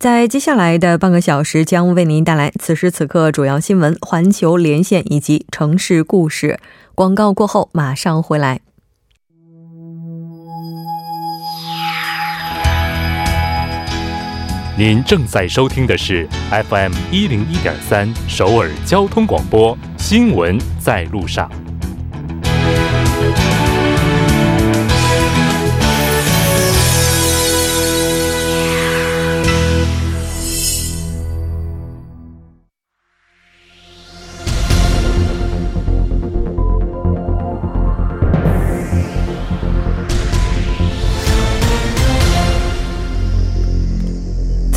在接下来的半个小时将为您带来此时此刻主要新闻、环球连线以及城市故事。广告过后马上回来。您正在收听的是 FM 一零一点三首尔交通广播，新闻在路上。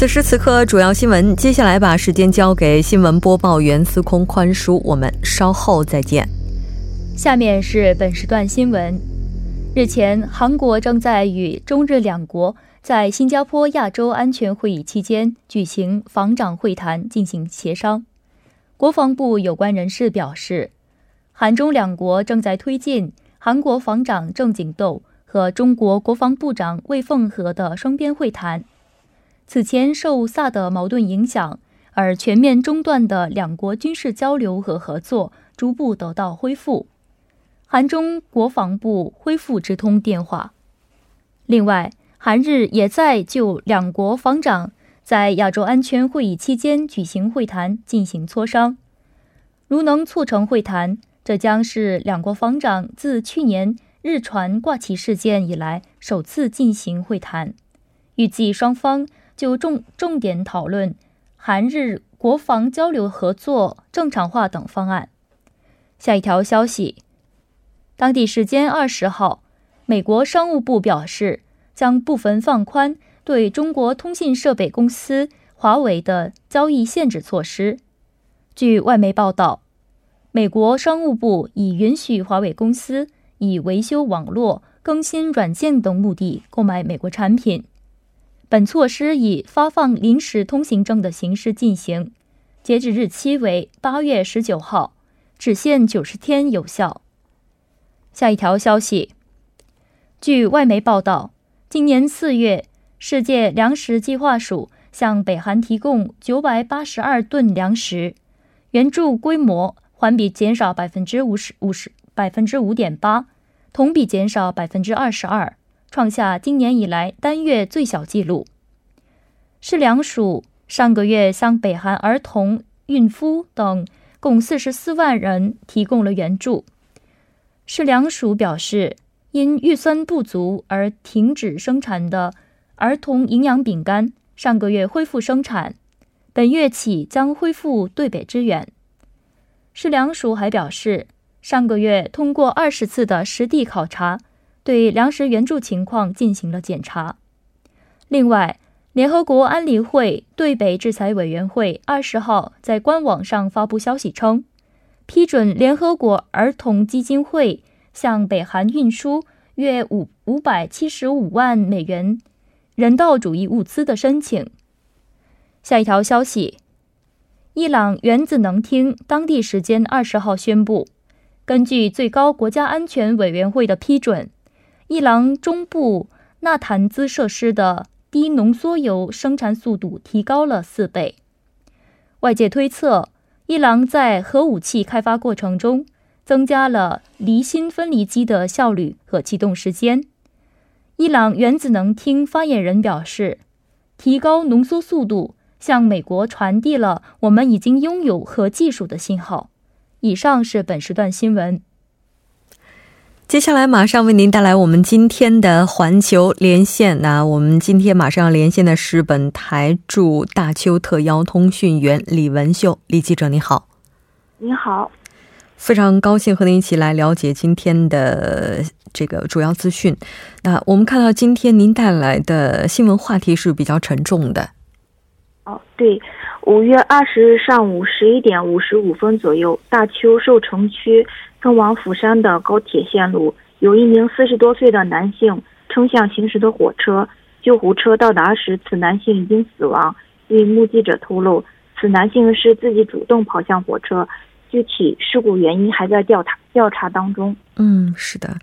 此时此刻，主要新闻。接下来把时间交给新闻播报员司空宽叔，我们稍后再见。下面是本时段新闻。日前，韩国正在与中日两国在新加坡亚洲安全会议期间举行防长会谈，进行协商。国防部有关人士表示，韩中两国正在推进韩国防长郑景斗和中国国防部长魏凤和的双边会谈。此前受萨德矛盾影响而全面中断的两国军事交流和合作逐步得到恢复，韩中国防部恢复直通电话。另外，韩日也在就两国防长在亚洲安全会议期间举行会谈进行磋商。如能促成会谈，这将是两国防长自去年日船挂旗事件以来首次进行会谈。预计双方。就重重点讨论韩日国防交流合作正常化等方案。下一条消息，当地时间二十号，美国商务部表示将部分放宽对中国通信设备公司华为的交易限制措施。据外媒报道，美国商务部已允许华为公司以维修网络、更新软件等目的购买美国产品。本措施以发放临时通行证的形式进行，截止日期为八月十九号，只限九十天有效。下一条消息，据外媒报道，今年四月，世界粮食计划署向北韩提供九百八十二吨粮食，援助规模环比减少百分之五十五十百分之五点八，同比减少百分之二十二。创下今年以来单月最小纪录。市粮署上个月向北韩儿童、孕妇等共四十四万人提供了援助。市粮署表示，因预算不足而停止生产的儿童营养饼干上个月恢复生产，本月起将恢复对北支援。市粮署还表示，上个月通过二十次的实地考察。对粮食援助情况进行了检查。另外，联合国安理会对北制裁委员会二十号在官网上发布消息称，批准联合国儿童基金会向北韩运输约五五百七十五万美元人道主义物资的申请。下一条消息：伊朗原子能厅当地时间二十号宣布，根据最高国家安全委员会的批准。伊朗中部纳坦兹设施的低浓缩铀生产速度提高了四倍。外界推测，伊朗在核武器开发过程中增加了离心分离机的效率和启动时间。伊朗原子能厅发言人表示，提高浓缩速度向美国传递了我们已经拥有核技术的信号。以上是本时段新闻。接下来马上为您带来我们今天的环球连线。那我们今天马上要连线的是本台驻大邱特邀通讯员李文秀，李记者你好。你好，非常高兴和您一起来了解今天的这个主要资讯。那我们看到今天您带来的新闻话题是比较沉重的。哦，对。五月二十日上午十一点五十五分左右，大邱寿城区通往釜山的高铁线路，有一名四十多岁的男性冲向行驶的火车，救护车到达时，此男性已经死亡。据目击者透露，此男性是自己主动跑向火车，具体事故原因还在调查调查当中。嗯，是的，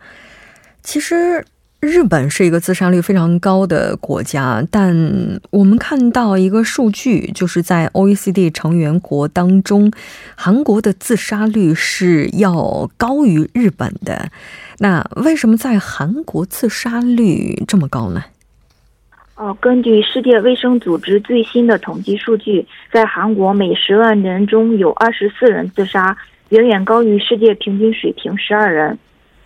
其实。日本是一个自杀率非常高的国家，但我们看到一个数据，就是在 OECD 成员国当中，韩国的自杀率是要高于日本的。那为什么在韩国自杀率这么高呢？哦，根据世界卫生组织最新的统计数据，在韩国每十万人中有二十四人自杀，远远高于世界平均水平十二人。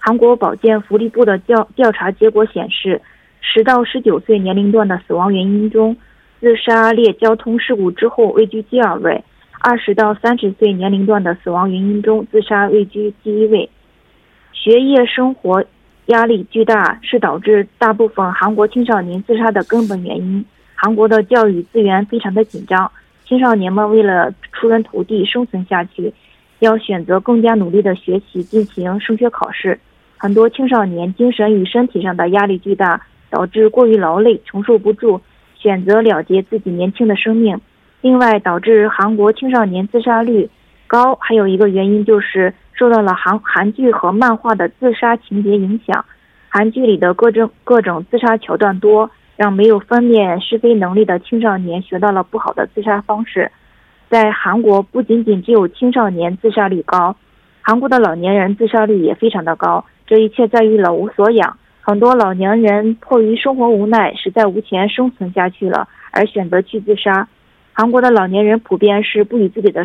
韩国保健福利部的调调查结果显示，十到十九岁年龄段的死亡原因中，自杀列交通事故之后位居第二位；二十到三十岁年龄段的死亡原因中，自杀位居第一位。学业生活压力巨大是导致大部分韩国青少年自杀的根本原因。韩国的教育资源非常的紧张，青少年们为了出人头地、生存下去，要选择更加努力的学习，进行升学考试。很多青少年精神与身体上的压力巨大，导致过于劳累，承受不住，选择了结自己年轻的生命。另外，导致韩国青少年自杀率高，还有一个原因就是受到了韩韩剧和漫画的自杀情节影响。韩剧里的各种各种自杀桥段多，让没有分辨是非能力的青少年学到了不好的自杀方式。在韩国，不仅仅只有青少年自杀率高，韩国的老年人自杀率也非常的高。这一切在于老无所养，很多老年人迫于生活无奈，实在无钱生存下去了，而选择去自杀。韩国的老年人普遍是不与自己的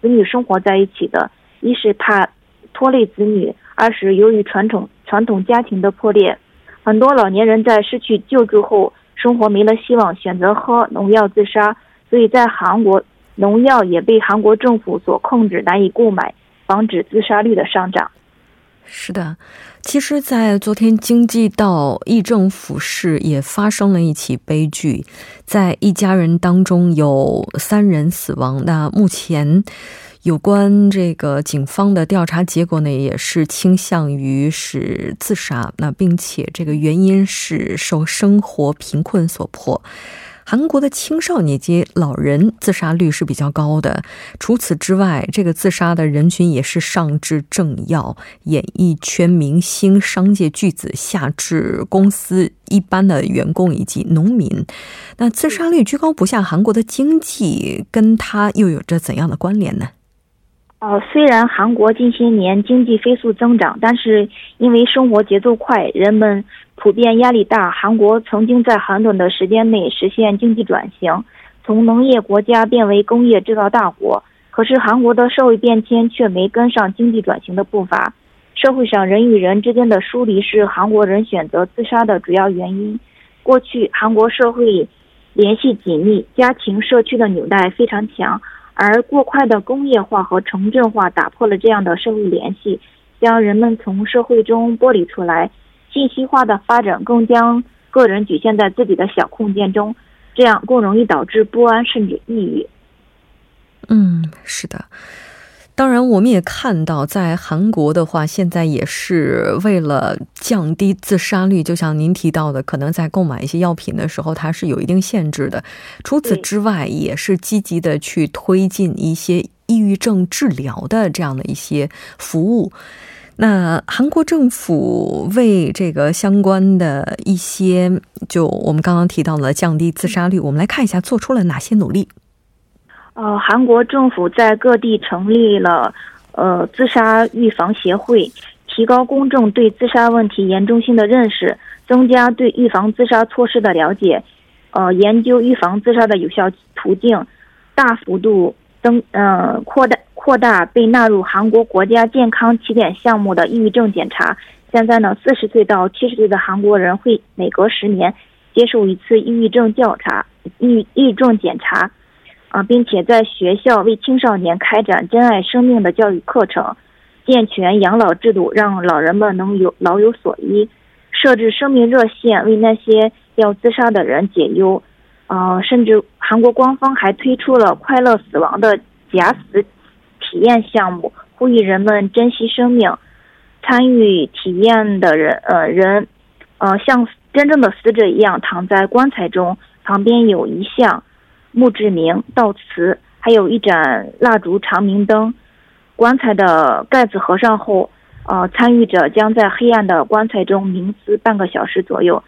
子女生活在一起的，一是怕拖累子女，二是由于传统传统家庭的破裂，很多老年人在失去救助后，生活没了希望，选择喝农药自杀。所以在韩国，农药也被韩国政府所控制，难以购买，防止自杀率的上涨。是的，其实，在昨天京畿道议政府市也发生了一起悲剧，在一家人当中有三人死亡。那目前有关这个警方的调查结果呢，也是倾向于是自杀，那并且这个原因是受生活贫困所迫。韩国的青少年及老人自杀率是比较高的。除此之外，这个自杀的人群也是上至政要、演艺圈明星、商界巨子，下至公司一般的员工以及农民。那自杀率居高不下，韩国的经济跟它又有着怎样的关联呢？哦，虽然韩国近些年经济飞速增长，但是因为生活节奏快，人们。普遍压力大。韩国曾经在很短的时间内实现经济转型，从农业国家变为工业制造大国。可是，韩国的社会变迁却没跟上经济转型的步伐。社会上人与人之间的疏离是韩国人选择自杀的主要原因。过去，韩国社会联系紧密，家庭社区的纽带非常强，而过快的工业化和城镇化打破了这样的社会联系，将人们从社会中剥离出来。信息化的发展更将个人局限在自己的小空间中，这样更容易导致不安甚至抑郁。嗯，是的。当然，我们也看到，在韩国的话，现在也是为了降低自杀率，就像您提到的，可能在购买一些药品的时候，它是有一定限制的。除此之外，也是积极的去推进一些抑郁症治疗的这样的一些服务。那韩国政府为这个相关的一些，就我们刚刚提到的降低自杀率，我们来看一下做出了哪些努力。呃，韩国政府在各地成立了呃自杀预防协会，提高公众对自杀问题严重性的认识，增加对预防自杀措施的了解，呃，研究预防自杀的有效途径，大幅度增呃扩大。扩大被纳入韩国国家健康起点项目的抑郁症检查。现在呢，四十岁到七十岁的韩国人会每隔十年接受一次抑郁症调查、抑抑郁症检查，啊，并且在学校为青少年开展珍爱生命的教育课程，健全养老制度，让老人们能有老有所依，设置生命热线为那些要自杀的人解忧。啊，甚至韩国官方还推出了快乐死亡的假死体验项目，呼吁人们珍惜生命。参与体验的人，呃，人，呃，像真正的死者一样躺在棺材中，旁边有一项墓志铭悼词，还有一盏蜡烛长明灯。棺材的盖子合上后，呃，参与者将在黑暗的棺材中冥思半个小时左右。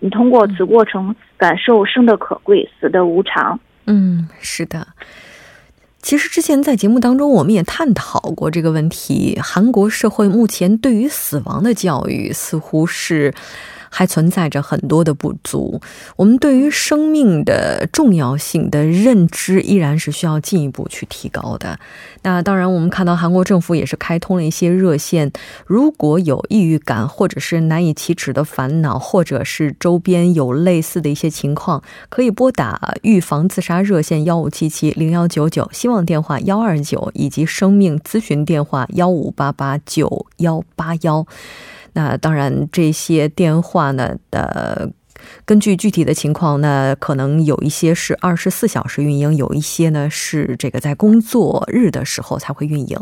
你通过此过程感受生的可贵，死的无常。嗯，是的。其实之前在节目当中，我们也探讨过这个问题。韩国社会目前对于死亡的教育似乎是。还存在着很多的不足，我们对于生命的重要性的认知依然是需要进一步去提高的。那当然，我们看到韩国政府也是开通了一些热线，如果有抑郁感或者是难以启齿的烦恼，或者是周边有类似的一些情况，可以拨打预防自杀热线幺五七七零幺九九，希望电话幺二九，以及生命咨询电话幺五八八九幺八幺。那当然，这些电话呢，呃，根据具体的情况，那可能有一些是二十四小时运营，有一些呢是这个在工作日的时候才会运营。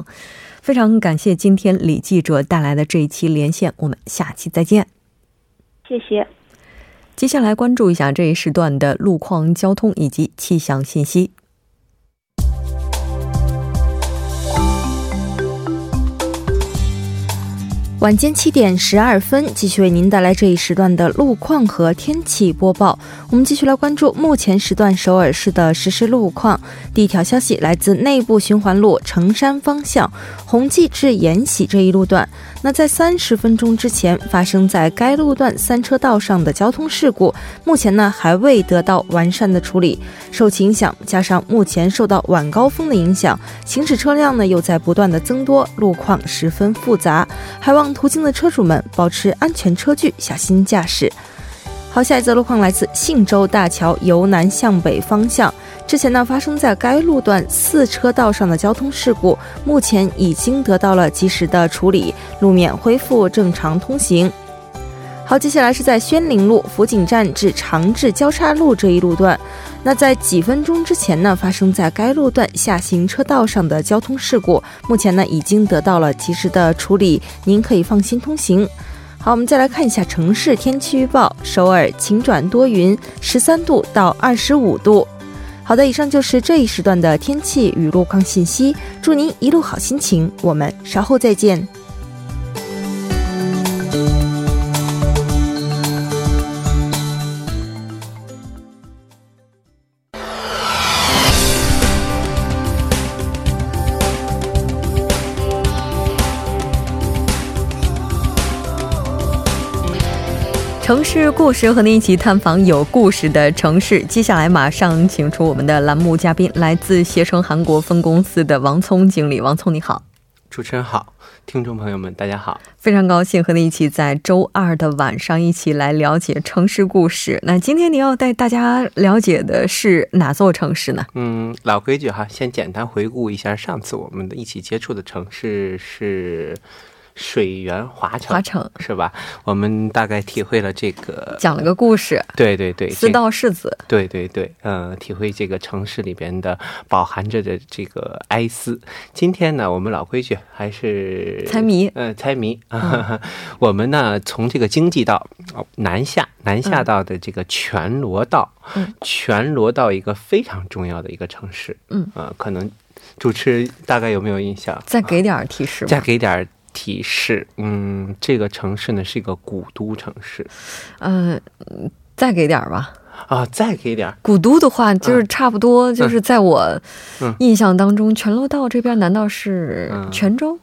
非常感谢今天李记者带来的这一期连线，我们下期再见。谢谢。接下来关注一下这一时段的路况、交通以及气象信息。晚间七点十二分，继续为您带来这一时段的路况和天气播报。我们继续来关注目前时段首尔市的实时路况。第一条消息来自内部循环路成山方向弘济至延禧这一路段。那在三十分钟之前发生在该路段三车道上的交通事故，目前呢还未得到完善的处理。受其影响，加上目前受到晚高峰的影响，行驶车辆呢又在不断的增多，路况十分复杂，还望。途经的车主们保持安全车距，小心驾驶。好，下一则路况来自信州大桥由南向北方向，之前呢发生在该路段四车道上的交通事故，目前已经得到了及时的处理，路面恢复正常通行。好，接下来是在宣陵路福井站至长治交叉路这一路段。那在几分钟之前呢，发生在该路段下行车道上的交通事故，目前呢已经得到了及时的处理，您可以放心通行。好，我们再来看一下城市天气预报：首尔晴转多云，十三度到二十五度。好的，以上就是这一时段的天气与路况信息。祝您一路好心情，我们稍后再见。城市故事和您一起探访有故事的城市。接下来马上请出我们的栏目嘉宾，来自携程韩国分公司的王聪经理。王聪，你好！主持人好，听众朋友们，大家好！非常高兴和您一起在周二的晚上一起来了解城市故事。那今天您要带大家了解的是哪座城市呢？嗯，老规矩哈，先简单回顾一下上次我们的一起接触的城市是。水源华城，华城是吧？我们大概体会了这个，讲了个故事。对对对，四道世子。对对对，嗯，体会这个城市里边的饱含着的这个哀思。今天呢，我们老规矩还是猜谜。嗯，猜谜。我们呢，从这个经济道南下，南下到的这个全罗道，全罗道一个非常重要的一个城市。嗯啊，可能主持大概有没有印象？再给点提示。再给点。提示，嗯，这个城市呢是一个古都城市，嗯，再给点吧。啊，再给点。古都的话，就是差不多，就是在我印象当中，全罗道这边难道是泉州？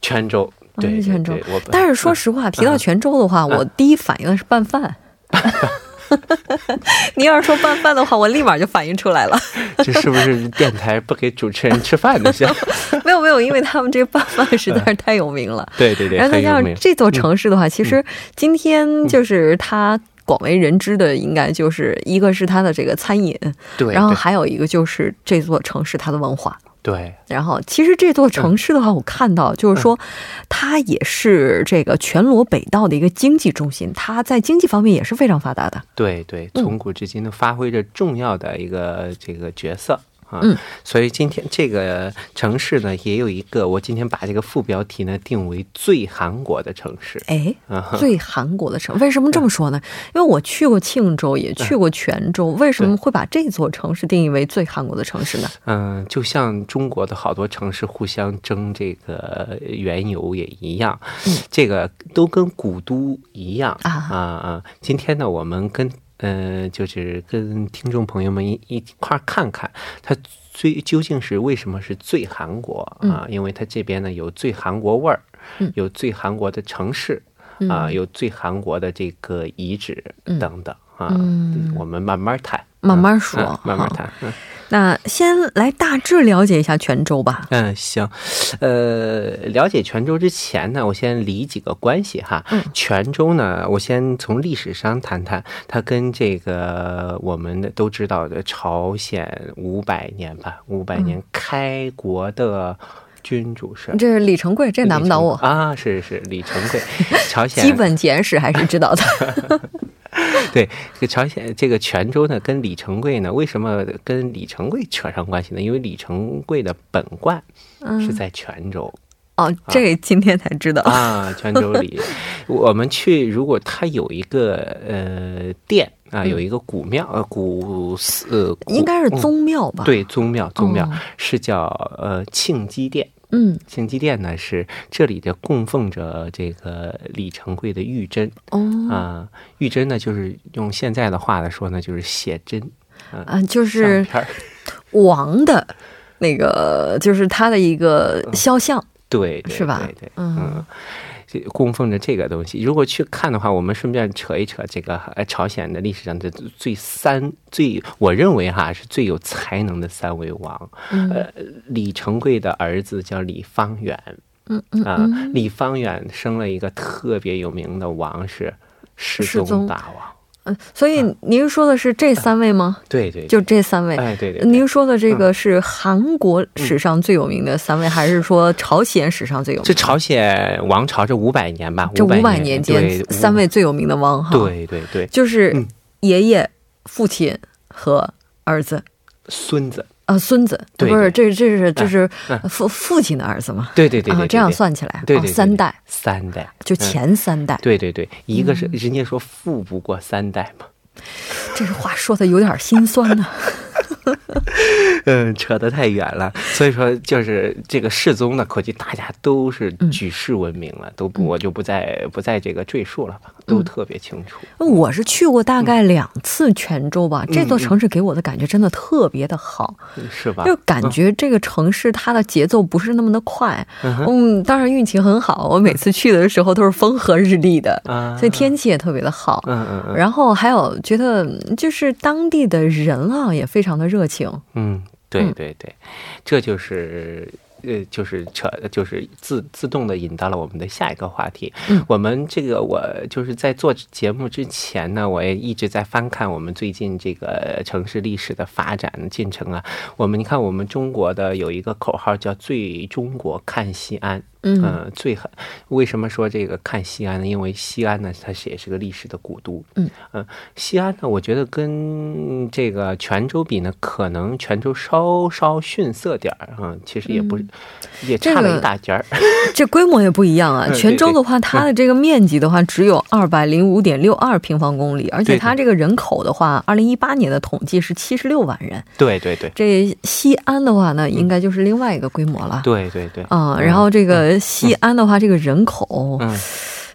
泉州，对，泉州。但是说实话，提到泉州的话，我第一反应的是拌饭。你要是说拌饭的话，我立马就反应出来了。这是不是电台不给主持人吃饭的项？没有没有，因为他们这拌饭实在是太有名了。对对对，然后再加上这座城市的话，其实今天就是它广为人知的，应该就是一个是它的这个餐饮，对，然后还有一个就是这座城市它的文化。对，然后其实这座城市的话，我看到就是说，它也是这个全罗北道的一个经济中心，它在经济方面也是非常发达的。对对，从古至今都发挥着重要的一个这个角色。嗯，所以今天这个城市呢，也有一个，我今天把这个副标题呢定为最韩国的城市。哎，最韩国的城，为什么这么说呢？因为我去过庆州，也去过泉州，为什么会把这座城市定义为最韩国的城市呢？嗯，就像中国的好多城市互相争这个原油也一样，这个都跟古都一样啊啊啊！今天呢，我们跟。嗯，就是跟听众朋友们一一块看看，它最究竟是为什么是最韩国啊？因为它这边呢有最韩国味儿，有最韩国的城市啊，有最韩国的这个遗址等等啊。我们慢慢谈，慢慢说，慢慢谈。那先来大致了解一下泉州吧。嗯，行。呃，了解泉州之前呢，我先理几个关系哈。嗯。泉州呢，我先从历史上谈谈，它跟这个我们的都知道的朝鲜五百年吧，五百年开国的君主是。这是李成桂，这难不倒我啊！是是李成桂，朝鲜基本简史还是知道的。对，这个朝鲜这个泉州呢，跟李成桂呢，为什么跟李成桂扯上关系呢？因为李成桂的本贯是在泉州。哦，这今天才知道啊！泉州里，我们去，如果他有一个呃殿啊，有一个古庙呃古寺，应该是宗庙吧？对，宗庙，宗庙是叫呃庆基殿。嗯，庆基殿呢是这里的供奉着这个李成桂的玉珍。哦。啊，玉珍呢就是用现在的话来说呢就是写真啊，就是王的那个就是他的一个肖像，对，是吧？对对，嗯。供奉着这个东西，如果去看的话，我们顺便扯一扯这个呃朝鲜的历史上的最三最，我认为哈是最有才能的三位王。呃，李成桂的儿子叫李方远，嗯嗯啊，李方远生了一个特别有名的王是世宗。大王。嗯，所以您说的是这三位吗？对对，就这三位。哎，对对。您说的这个是韩国史上最有名的三位，还是说朝鲜史上最有？名？这朝鲜王朝这五百年吧，这五百年间三位最有名的王哈。对对对，就是爷爷、父亲和儿子、孙子。啊，孙子不是这这是这是父父亲的儿子嘛？对对对，这样算起来，对对三代三代就前三代，对对对，一个是人家说富不过三代嘛，这话说的有点心酸呢。嗯，扯得太远了，所以说就是这个世宗呢，估计大家都是举世闻名了，都不我就不再不再这个赘述了吧，都特别清楚。我是去过大概两次泉州吧，这座城市给我的感觉真的特别的好，是吧？就感觉这个城市它的节奏不是那么的快，嗯，当然运气很好，我每次去的时候都是风和日丽的，所以天气也特别的好，嗯嗯嗯。然后还有觉得就是当地的人啊也非常的热情，嗯。对对对，这就是呃，就是扯，就是自自动的引到了我们的下一个话题。嗯，我们这个我就是在做节目之前呢，我也一直在翻看我们最近这个城市历史的发展进程啊。我们你看，我们中国的有一个口号叫“最中国看西安”。嗯，最狠。为什么说这个看西安呢？因为西安呢，它是也是个历史的古都。嗯嗯，西安呢，我觉得跟这个泉州比呢，可能泉州稍稍逊色点儿啊。其实也不是，也差了一大截儿。这规模也不一样啊。泉州的话，它的这个面积的话，只有二百零五点六二平方公里，而且它这个人口的话，二零一八年的统计是七十六万人。对对对。这西安的话呢，应该就是另外一个规模了。对对对。啊，然后这个。西安的话，这个人口，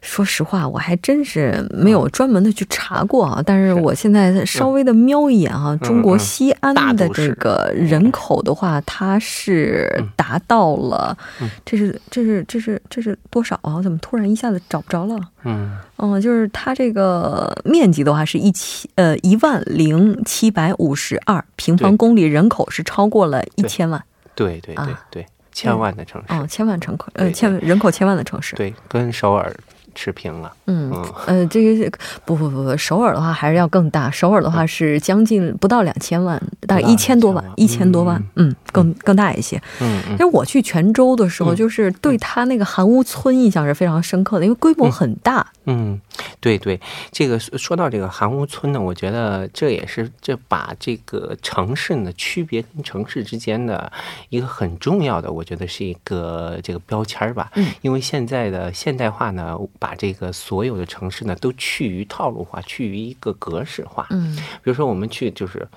说实话，我还真是没有专门的去查过啊。但是我现在稍微的瞄一眼啊，中国西安的这个人口的话，它是达到了，这是这是这是这是多少啊？怎么突然一下子找不着了？嗯，嗯，就是它这个面积的话是一千呃一万零七百五十二平方公里，人口是超过了一千万。对对对对。千万的城市，哦，千万城口，呃，千人口千万的城市，对，跟首尔持平了。嗯呃，这个不不不不，首尔的话还是要更大。首尔的话是将近不到两千万，大概一千多万，一千多万，嗯，更更大一些。嗯嗯。因为我去泉州的时候，就是对他那个韩屋村印象是非常深刻的，因为规模很大。嗯，对对，这个说到这个韩屋村呢，我觉得这也是这把这个城市呢区别跟城市之间的一个很重要的，我觉得是一个这个标签儿吧。嗯。因为现在的现代化呢，把这个所有的城市呢都趋于套路化，趋于一个格式化。嗯。比如说我们去就是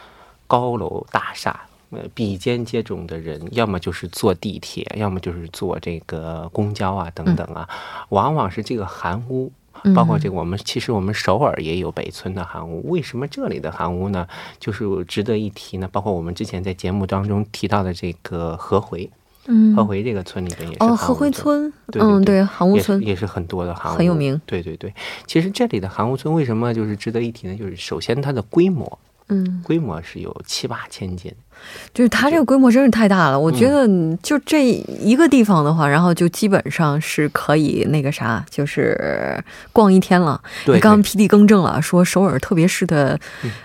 高楼大厦，呃，比肩接踵的人，要么就是坐地铁，要么就是坐这个公交啊等等啊，往往是这个韩屋。包括这个，我们其实我们首尔也有北村的韩屋，为什么这里的韩屋呢？就是值得一提呢。包括我们之前在节目当中提到的这个合回，嗯，合回这个村里边也是哦，合回村，嗯，对，韩屋村。也是很多的韩屋，很有名。对对对，其实这里的韩屋村为什么就是值得一提呢？就是首先它的规模，嗯，规模是有七八千间。就是它这个规模真是太大了，我觉得就这一个地方的话，然后就基本上是可以那个啥，就是逛一天了。对，刚刚 P D 更正了，说首尔特别市的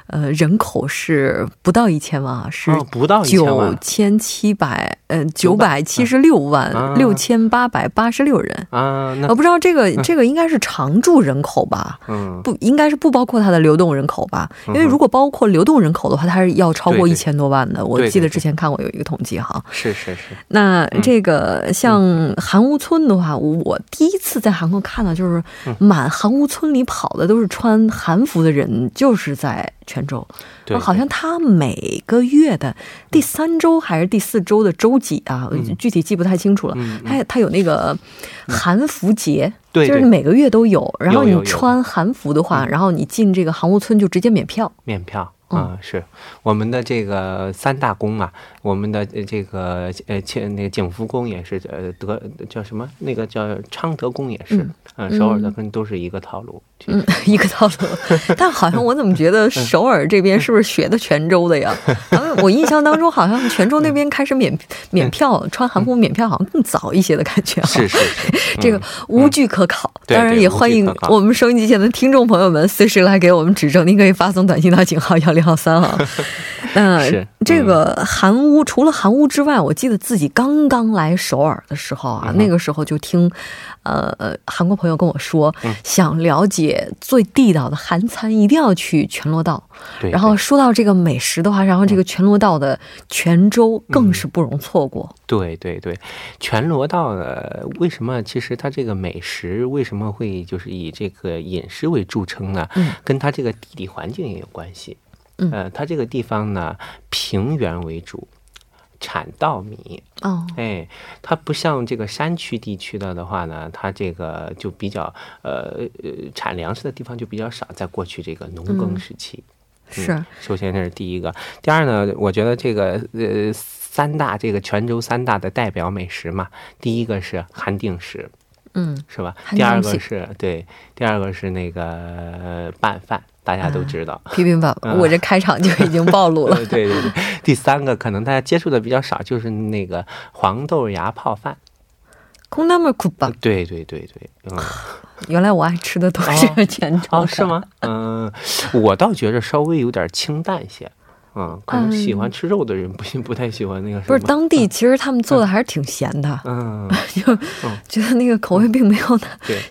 呃人口是不到一千万，是不到九千七百呃九百七十六万六千八百八十六人啊。我不知道这个这个应该是常住人口吧？嗯，不应该是不包括它的流动人口吧？因为如果包括流动人口的话，它是要超过一千多万的。我记得之前看过有一个统计哈，是是是。那这个像韩屋村的话，我第一次在韩国看到，就是满韩屋村里跑的都是穿韩服的人，就是在泉州。对，好像他每个月的第三周还是第四周的周几啊？具体记不太清楚了。他他有那个韩服节，对，就是每个月都有。然后你穿韩服的话，然后你进这个韩屋村就直接免票，免票。啊，是。我们的这个三大宫啊，我们的这个呃，那个景福宫也是，呃，德叫什么？那个叫昌德宫也是，嗯，首尔的跟都是一个套路，嗯，一个套路。但好像我怎么觉得首尔这边是不是学的泉州的呀？我印象当中好像泉州那边开始免免票穿韩服免票，好像更早一些的感觉。是是是，这个无据可考。当然也欢迎我们收音机前的听众朋友们随时来给我们指正。您可以发送短信到井号幺。零幺三啊，那这个韩屋除了韩屋之外，我记得自己刚刚来首尔的时候啊，那个时候就听呃韩国朋友跟我说，想了解最地道的韩餐，一定要去全罗道。对然后说到这个美食的话，然后这个全罗道的泉州更是不容错过。对对对，全罗道的为什么？其实它这个美食为什么会就是以这个饮食为著称呢？嗯，跟它这个地理环境也有关系。呃，它这个地方呢，平原为主，产稻米。哦，哎，它不像这个山区地区的的话呢，它这个就比较呃呃，产粮食的地方就比较少。在过去这个农耕时期，是。首先这是第一个，第二呢，我觉得这个呃三大这个泉州三大的代表美食嘛，第一个是寒定食，嗯，是吧？第二个是对，第二个是那个拌饭。大家都知道，批评吧，我这开场就已经暴露了。对对对，第三个可能大家接触的比较少，就是那个黄豆芽泡饭。空那么苦吧？对对对对，嗯，原来我爱吃的都是泉州哦，是吗？嗯，我倒觉着稍微有点清淡些。嗯，可能喜欢吃肉的人不 不太喜欢那个。不是当地，其实他们做的还是挺咸的。嗯，就觉得那个口味并没有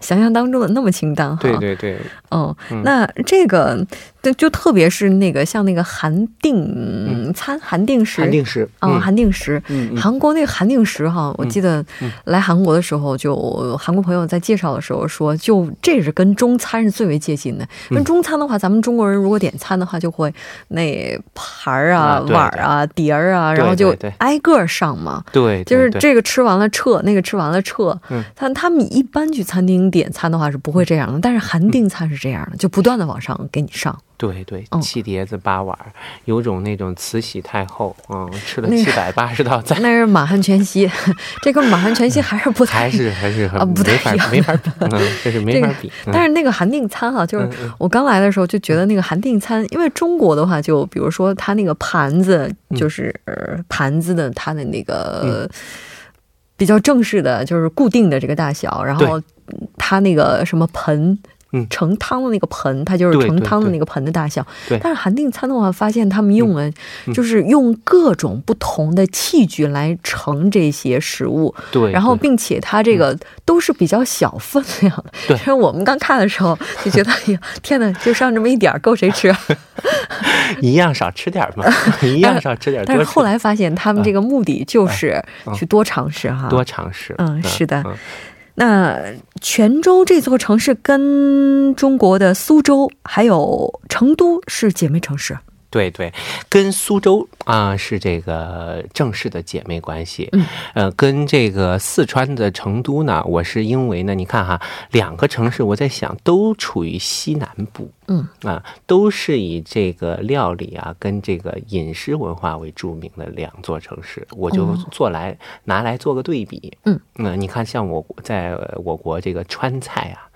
想象当中的那么清淡哈。对对对。嗯，那这个。对，就特别是那个像那个韩定餐、韩定食、韩定食啊，韩定食。韩国那个韩定食哈，我记得来韩国的时候，就韩国朋友在介绍的时候说，就这是跟中餐是最为接近的。跟中餐的话，咱们中国人如果点餐的话，就会那盘儿啊、碗儿啊、碟儿啊，然后就挨个上嘛。对，就是这个吃完了撤，那个吃完了撤。嗯，他他们一般去餐厅点餐的话是不会这样的，但是韩定餐是这样的，就不断的往上给你上。对对，七碟子八碗，有种那种慈禧太后，嗯，吃了七百八十道菜。那是满汉全席，这跟满汉全席还是不太，还是还是啊，不太一样，没法比，这是没法比。但是那个韩定餐哈，就是我刚来的时候就觉得那个韩定餐，因为中国的话，就比如说它那个盘子，就是盘子的它的那个。比较正式的，就是固定的这个大小，然后它那个什么盆。嗯，盛汤的那个盆，它就是盛汤的那个盆的大小。对。但是韩定餐的话，发现他们用了，就是用各种不同的器具来盛这些食物。对。然后，并且它这个都是比较小分量的。对。其实我们刚看的时候就觉得，哎呀，天哪，就上这么一点儿够谁吃？一样少吃点嘛，一样少吃点。但是后来发现，他们这个目的就是去多尝试哈，多尝试。嗯，是的。那泉州这座城市跟中国的苏州还有成都是姐妹城市。对对，跟苏州啊是这个正式的姐妹关系。嗯，呃，跟这个四川的成都呢，我是因为呢，你看哈，两个城市，我在想都处于西南部。嗯啊，都是以这个料理啊跟这个饮食文化为著名的两座城市，我就做来拿来做个对比。嗯，那你看，像我在我国这个川菜啊，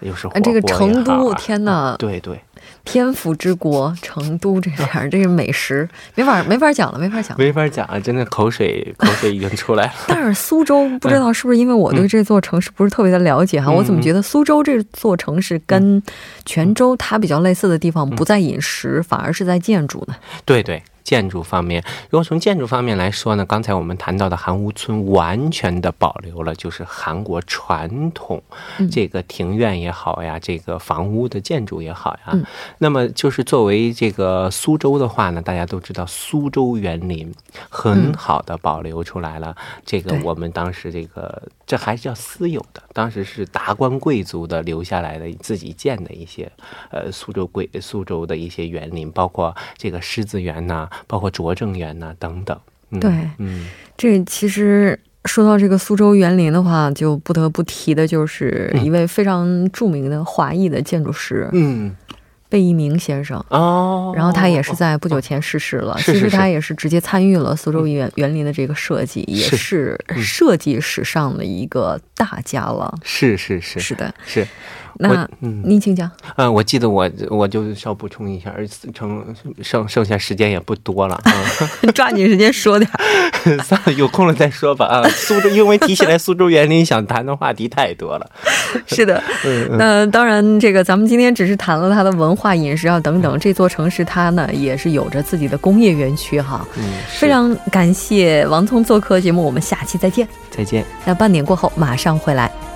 又是这个成都，天哪，对对。天府之国，成都这边这是美食没法没法讲了，没法讲，没法讲了！真的口水 口水已经出来了。但是苏州不知道是不是因为我对这座城市不是特别的了解哈，我怎么觉得苏州这座城市跟泉州它比较类似的地方不在饮食，反而是在建筑呢？对对。建筑方面，如果从建筑方面来说呢，刚才我们谈到的韩屋村完全的保留了就是韩国传统这个庭院也好呀，这个房屋的建筑也好呀。那么就是作为这个苏州的话呢，大家都知道苏州园林很好的保留出来了。这个我们当时这个这还是叫私有的，当时是达官贵族的留下来的自己建的一些呃苏州贵苏州的一些园林，包括这个狮子园呐。包括拙政园呐等等，对，嗯，这其实说到这个苏州园林的话，就不得不提的就是一位非常著名的华裔的建筑师，嗯，贝聿铭先生哦，然后他也是在不久前逝世了。其实他也是直接参与了苏州园园林的这个设计，也是设计史上的一个大家了。是是是，是的，是。那嗯，您请讲。嗯，我记得我我就稍补充一下，剩剩剩下时间也不多了啊，抓紧时间说点。算了，有空了再说吧。啊，苏州，因为提起来苏州园林，想谈的话题太多了。是的，那当然，这个咱们今天只是谈了它的文化、饮食啊等等。这座城市它呢也是有着自己的工业园区哈。嗯，非常感谢王聪做客节目，我们下期再见。再见。那半点过后马上回来。